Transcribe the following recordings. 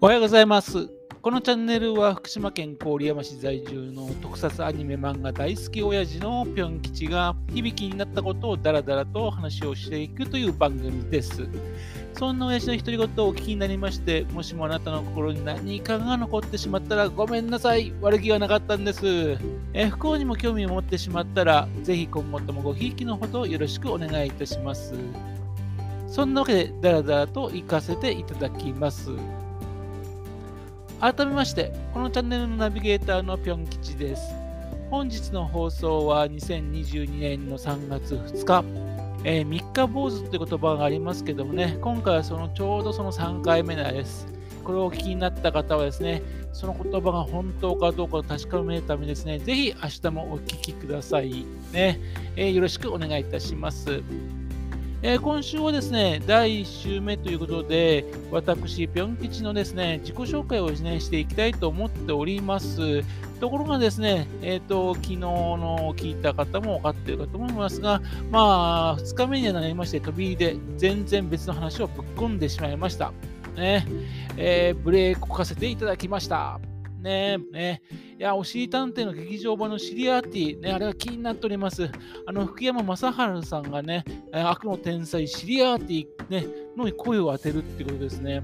おはようございます。このチャンネルは福島県郡山市在住の特撮アニメ漫画大好き親父のぴょん吉が響きになったことをダラダラと話をしていくという番組です。そんな親父の独り言をお聞きになりまして、もしもあなたの心に何かが残ってしまったらごめんなさい。悪気はなかったんです。え不幸にも興味を持ってしまったら、ぜひ今後ともごひいきのほどよろしくお願いいたします。そんなわけで、ダラダラと行かせていただきます。改めまして、このチャンネルのナビゲーターのぴょん吉です。本日の放送は2022年の3月2日、えー、三日坊主って言葉がありますけどもね、今回はそのちょうどその3回目です。これをお聞きになった方はですね、その言葉が本当かどうかを確かめるためですね、ぜひ明日もお聞きください。ね、えー、よろしくお願いいたします。えー、今週はですね、第1週目ということで、私、ぴょん吉のですね、自己紹介をね、していきたいと思っております。ところがですね、えっ、ー、と、昨日の聞いた方も分かっているかと思いますが、まあ、2日目になりまして、飛び入りで全然別の話をぶっ込んでしまいました。ね、えー、ブレーキをかせていただきました。ねね。いや、おしりたんての劇場版のシリアーティ、ね、あれは気になっております。あの、福山雅治さんがね、悪の天才シリアーティ、ね、のに声を当てるってことですね。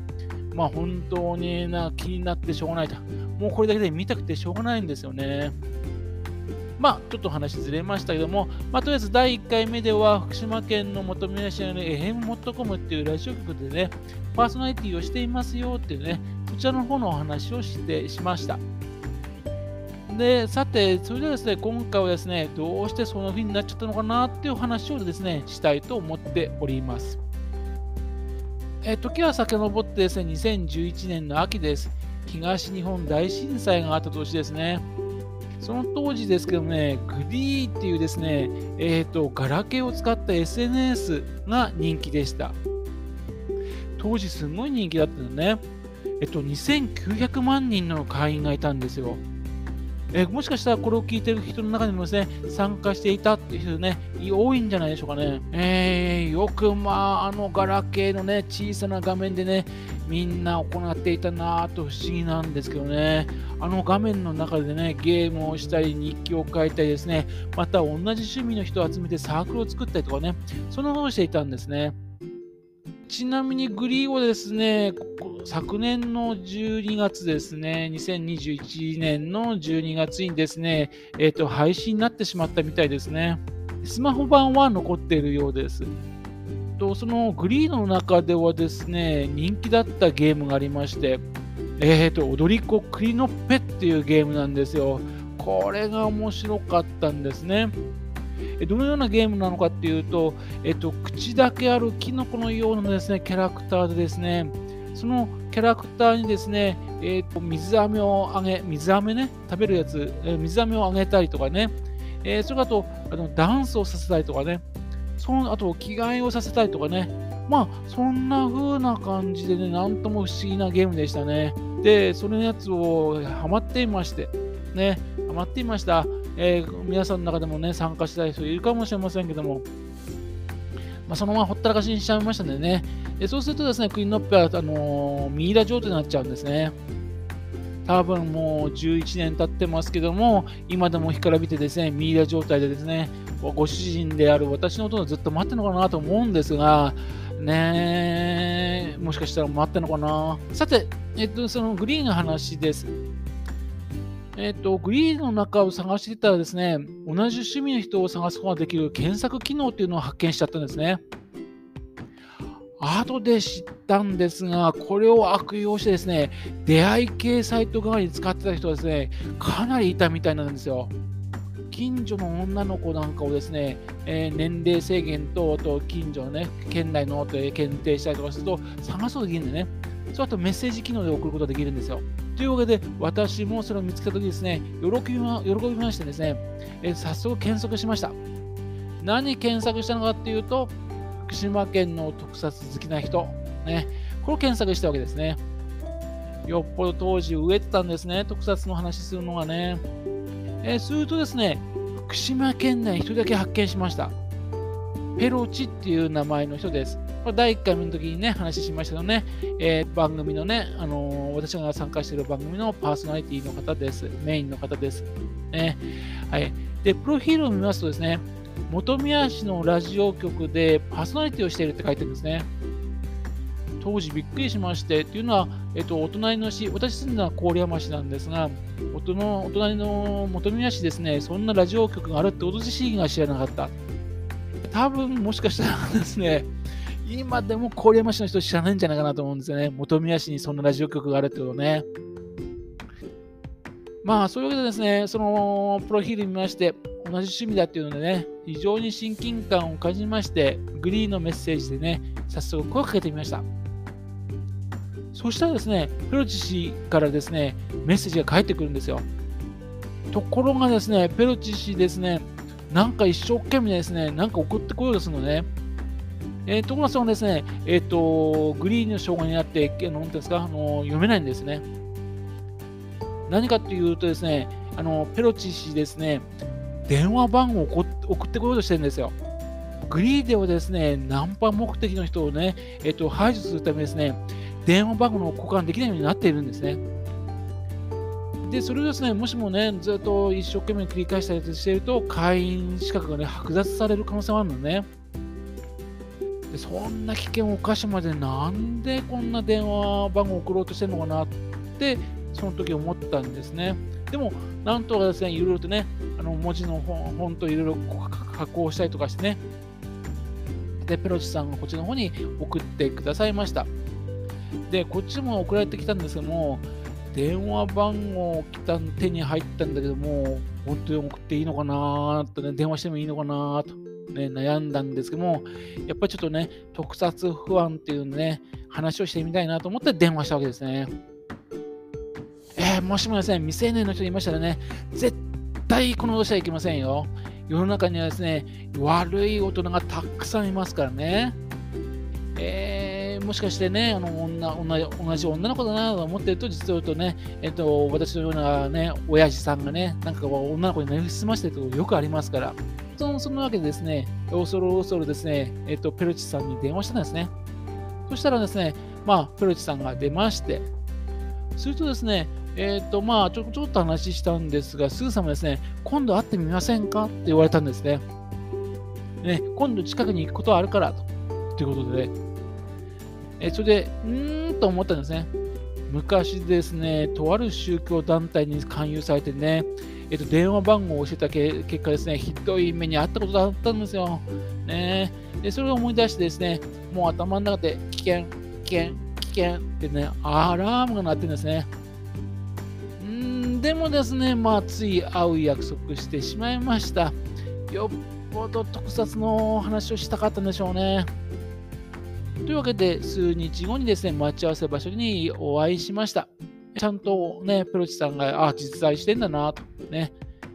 まあ、本当にな気になってしょうがないと。もうこれだけで見たくてしょうがないんですよね。まあ、ちょっと話ずれましたけども、まあ、とりあえず第1回目では、福島県の求め主のエヘムモットコムっていうラジオ局でね、パーソナリティをしていますよっていうね、そちらの方のお話をしてしました。で、さて、それではですね、今回はですね、どうしてその日になっちゃったのかなっていう話をですね、したいと思っております。え時は遡ってですね、2011年の秋です。東日本大震災があった年ですね。その当時ですけどね、グリーっていうですね、えっ、ー、と、ガラケーを使った SNS が人気でした。当時すごい人気だったのね。えっと、2900万人の会員がいたんですよ。えもしかしたらこれを聞いてる人の中にもですね、参加していたっていう人ね、多いんじゃないでしょうかね。えー、よくまあ、あのガラケーのね、小さな画面でね、みんな行っていたなぁと不思議なんですけどね、あの画面の中でね、ゲームをしたり、日記を書いたりですね、また同じ趣味の人を集めてサークルを作ったりとかね、そんなことをしていたんですね。ちなみにグリーをですね、昨年の12月ですね、2021年の12月にですね、えっ、ー、と、配信になってしまったみたいですね。スマホ版は残っているようです。とそのグリーの中ではですね、人気だったゲームがありまして、えっ、ー、と、踊り子クリノッペっていうゲームなんですよ。これが面白かったんですね。どのようなゲームなのかっていうと、えっと、口だけあるキノコのようなですね、キャラクターでですね、そのキャラクターにですね、えっと、水飴をあげ、水飴ね、食べるやつ、え水飴をあげたりとかね、えー、それあとあのダンスをさせたりとかね、そのあと着替えをさせたりとかね、まあ、そんな風な感じでね、なんとも不思議なゲームでしたね。で、そのやつをハマっていまして、ね、ハマっていました。えー、皆さんの中でもね、参加したい人いるかもしれませんけども、まあ、そのままほったらかしにしちゃいましたんでね、えそうするとですね、クイーンノッペは、あのー、ミイラ状態になっちゃうんですね。多分もう11年経ってますけども、今でも干からびてですね、ミイラ状態でですね、ご主人である私のことをずっと待ってるのかなと思うんですが、ねもしかしたら待ってるのかな。さて、えっと、そのグリーンの話です。えっ、と、グリーンの中を探してたらですね、同じ趣味の人を探すことができる検索機能っていうのを発見しちゃったんですね。後で知ったんですが、これを悪用してですね、出会い系サイト側に使ってた人はですね、かなりいたみたいなんですよ。近所の女の子なんかをですね、えー、年齢制限と、と近所のね、県内のと検定したりとかすると、探すことができるんでね、それあとメッセージ機能で送ることができるんですよ。というわけで、私もそれを見つけたときですね、喜びま喜びましてですね、え、早速検索しました。何検索したのかっていうと、福島県の特撮好きな人、ね、これを検索したわけですね。よっぽど当時植えてたんですね、特撮の話するのがね。えー、するとですね、福島県内1人だけ発見しました。ペロチっていう名前の人です。これ第1回目の時にね、話しましたよね、えー、番組のね、あのー、私が参加している番組のパーソナリティの方です。メインの方です。ね。はい。で、プロフィールを見ますとですね、本宮市のラジオ局でパーソナリティをしているって書いてるんですね。当時びっくりしまして、っていうのは、えっと、お隣の市、私住んだ郡山市なんですが、おとのお隣の本宮市ですね、そんなラジオ局があるってこと自身が知らなかった。多分もしかしたらですね、今でも郡山市の人知らないんじゃないかなと思うんですよね。本宮市にそんなラジオ局があるってことね。まあ、そういうわけでですね、そのプロフィール見まして、同じ趣味だっていうのでね、非常に親近感を感じまして、グリーンのメッセージでね、早速声をかけてみました。そしたらですね、ペロチ氏からですね、メッセージが返ってくるんですよ。ところがですね、ペロチ氏ですね、なんか一生懸命ですね、なんか送ってこようとするのね。えー、ところがそのですね、えっ、ー、と、グリーンの障害になって、なんていうんですか、あの読めないんですね。何かというとですね、あのペロチ氏ですね、電話番号を送ってこようとしてるんですよ。グリーではですね、ナンパ目的の人をね、えっと、排除するためですね、電話番号の交換できないようになっているんですね。で、それをですね、もしもね、ずっと一生懸命繰り返したりしていると、会員資格がね、剥奪される可能性もあるのね。でそんな危険を冒しまで、なんでこんな電話番号を送ろうとしてるのかなって、その時思ったんですね。でも、なんとかですね、いろいろとね、あの文字の本といろいろ加工したりとかしてね、で、ペロチさんがこっちの方に送ってくださいました。で、こっちも送られてきたんですけども、電話番号た手に入ったんだけども、本当に送っていいのかなとね、電話してもいいのかなと、ね、悩んだんですけども、やっぱりちょっとね、特撮不安っていうね、話をしてみたいなと思って電話したわけですね。えー、もしもですね、未成年の人いましたらね、絶対このことしちゃいけませんよ。世の中にはですね、悪い大人がたくさんいますからね。えー、もしかしてね、あの女女同じ女の子だなと思ってると、実は言うとね、えっと、私のようなね、親父さんがね、なんか女の子になりすましてることよくありますから。そのそのわけでですね、恐る恐るですね、えっと、ペルチさんに電話したんですね。そしたらですね、まあ、ペルチさんが出まして、するとですね、えっ、と、まあちょ、ちょっと話したんですが、すぐさまですね、今度会ってみませんか？って言われたんですね。ね、今度近くに行くことはあるからと。ということでね、えそれで、うーんと思ったんですね。昔ですね、とある宗教団体に勧誘されてね、えっと、電話番号を教えた結果ですね、ひどい目にあったことだったんですよ。ね、でそれを思い出してですね、もう頭の中で危険、危険、危険ってね、アラームが鳴ってるんですね。んでもですね、まあ、つい会う約束してしまいました。よっぽど特撮の話をしたかったんでしょうね。というわけで、数日後にですね、待ち合わせ場所にお会いしました。ちゃんとね、ペロチさんが、あ、実在してんだな、とね、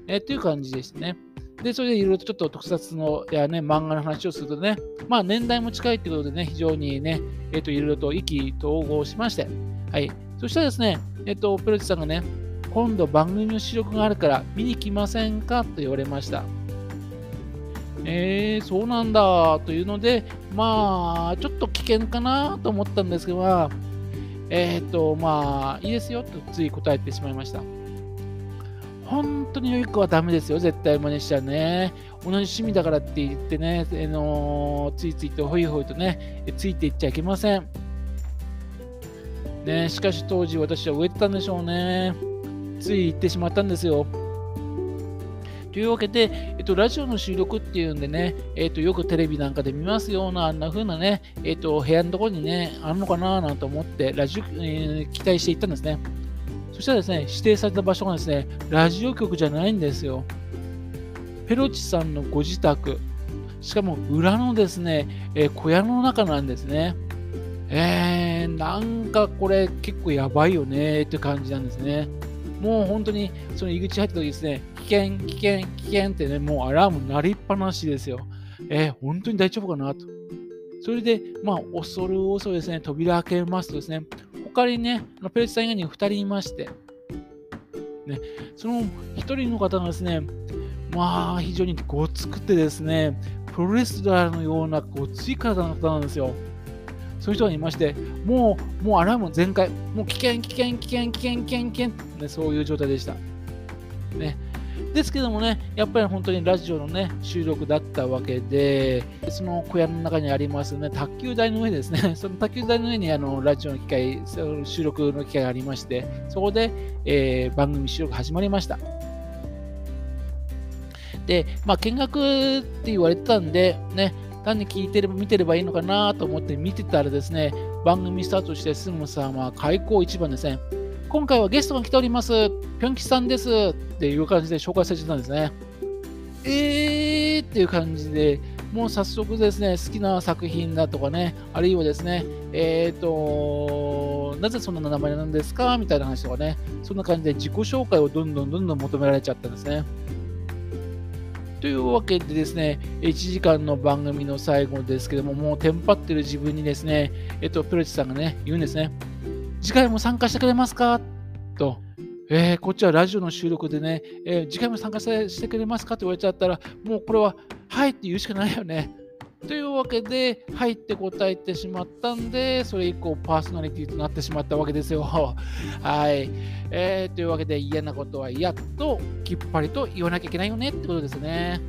えっていう感じでしたね。で、それでいろいろとちょっと特撮のやね、漫画の話をするとね、まあ年代も近いってことでね、非常にね、えっ、と、いろいろと意気投合しまして、はい。そしたらですね、えっ、と、ペロチさんがね、今度番組の視力があるから見に来ませんかと言われました。えー、そうなんだというので、まあ、ちょっと危険かなと思ったんですけど、えっ、ー、と、まあ、いいですよとつい答えてしまいました。本当に良い子はダメですよ、絶対真似しちゃうね。同じ趣味だからって言ってね、あの、ついついとほいほいとね、ついていっちゃいけません。ね、しかし当時私は植えてたんでしょうね。つい行ってしまったんですよ。というわけで、えっと、ラジオの収録っていうんでね、えっと、よくテレビなんかで見ますような、あんな風なね、えっと、部屋のところにね、あるのかななんて思って、ラジオ、えー、期待していったんですね。そしたらですね、指定された場所がですね、ラジオ局じゃないんですよ。ペロチさんのご自宅、しかも裏のですね、えー、小屋の中なんですね。えー、なんかこれ結構やばいよねって感じなんですね。もう本当にその入り口入った時ですね、危険、危険、危険ってね、もうアラーム鳴りっぱなしですよ。えー、本当に大丈夫かなと。それで、まあ、恐る恐るですね、扉開けますとですね、他にね、ペレチさん以外に2人いまして、ね、その1人の方がですね、まあ、非常にごつくてですね、プロレスラーのようなごつい体の方なんですよ。そういう人がいまして、もう、もうアラーム全開、もう危険、危険、危険、危険、危険、危険、ね、そういう状態でした。ね。ですけどもね、やっぱり本当にラジオのね、収録だったわけで、その小屋の中にありますね、卓球台の上ですね、その卓球台の上にあのラジオの機械、収録の機械がありまして、そこで、えー、番組収録始まりました。で、まあ、見学って言われてたんで、ね、単に聞いてれば見てればいいのかなと思って見てたらですね、番組スタートしてすぐさま開口一番ですね。今回はゲストが来ております。ぴょん吉さんですっていう感じで紹介されてたんですね。えーっていう感じで、もう早速ですね、好きな作品だとかね、あるいはですね、えっ、ー、と、なぜそんな名前なんですかみたいな話とかね、そんな感じで自己紹介をどんどんどんどん求められちゃったんですね。というわけでですね、1時間の番組の最後ですけども、もうテンパってる自分にですね、えっと、プロチさんがね、言うんですね。次回も参加してくれますか？と。えー、こっちはラジオの収録でね、えー、次回も参加してくれますか？って言われちゃったら、もうこれは、はいって言うしかないよね。というわけで、はいって答えてしまったんで、それ以降パーソナリティとなってしまったわけですよ。はい。えー、というわけで嫌なことは嫌ときっぱりと言わなきゃいけないよねってことですね。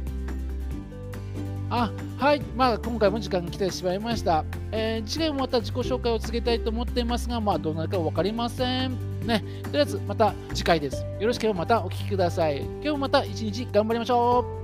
あ、はい。まあ、今回も時間が来てしまいました。えー、次回もまた自己紹介を続けたいと思っていますが、まあ、どうなるか分かりません。ね。とりあえず、また次回です。よろしければまたお聴きください。今日もまた一日頑張りましょう。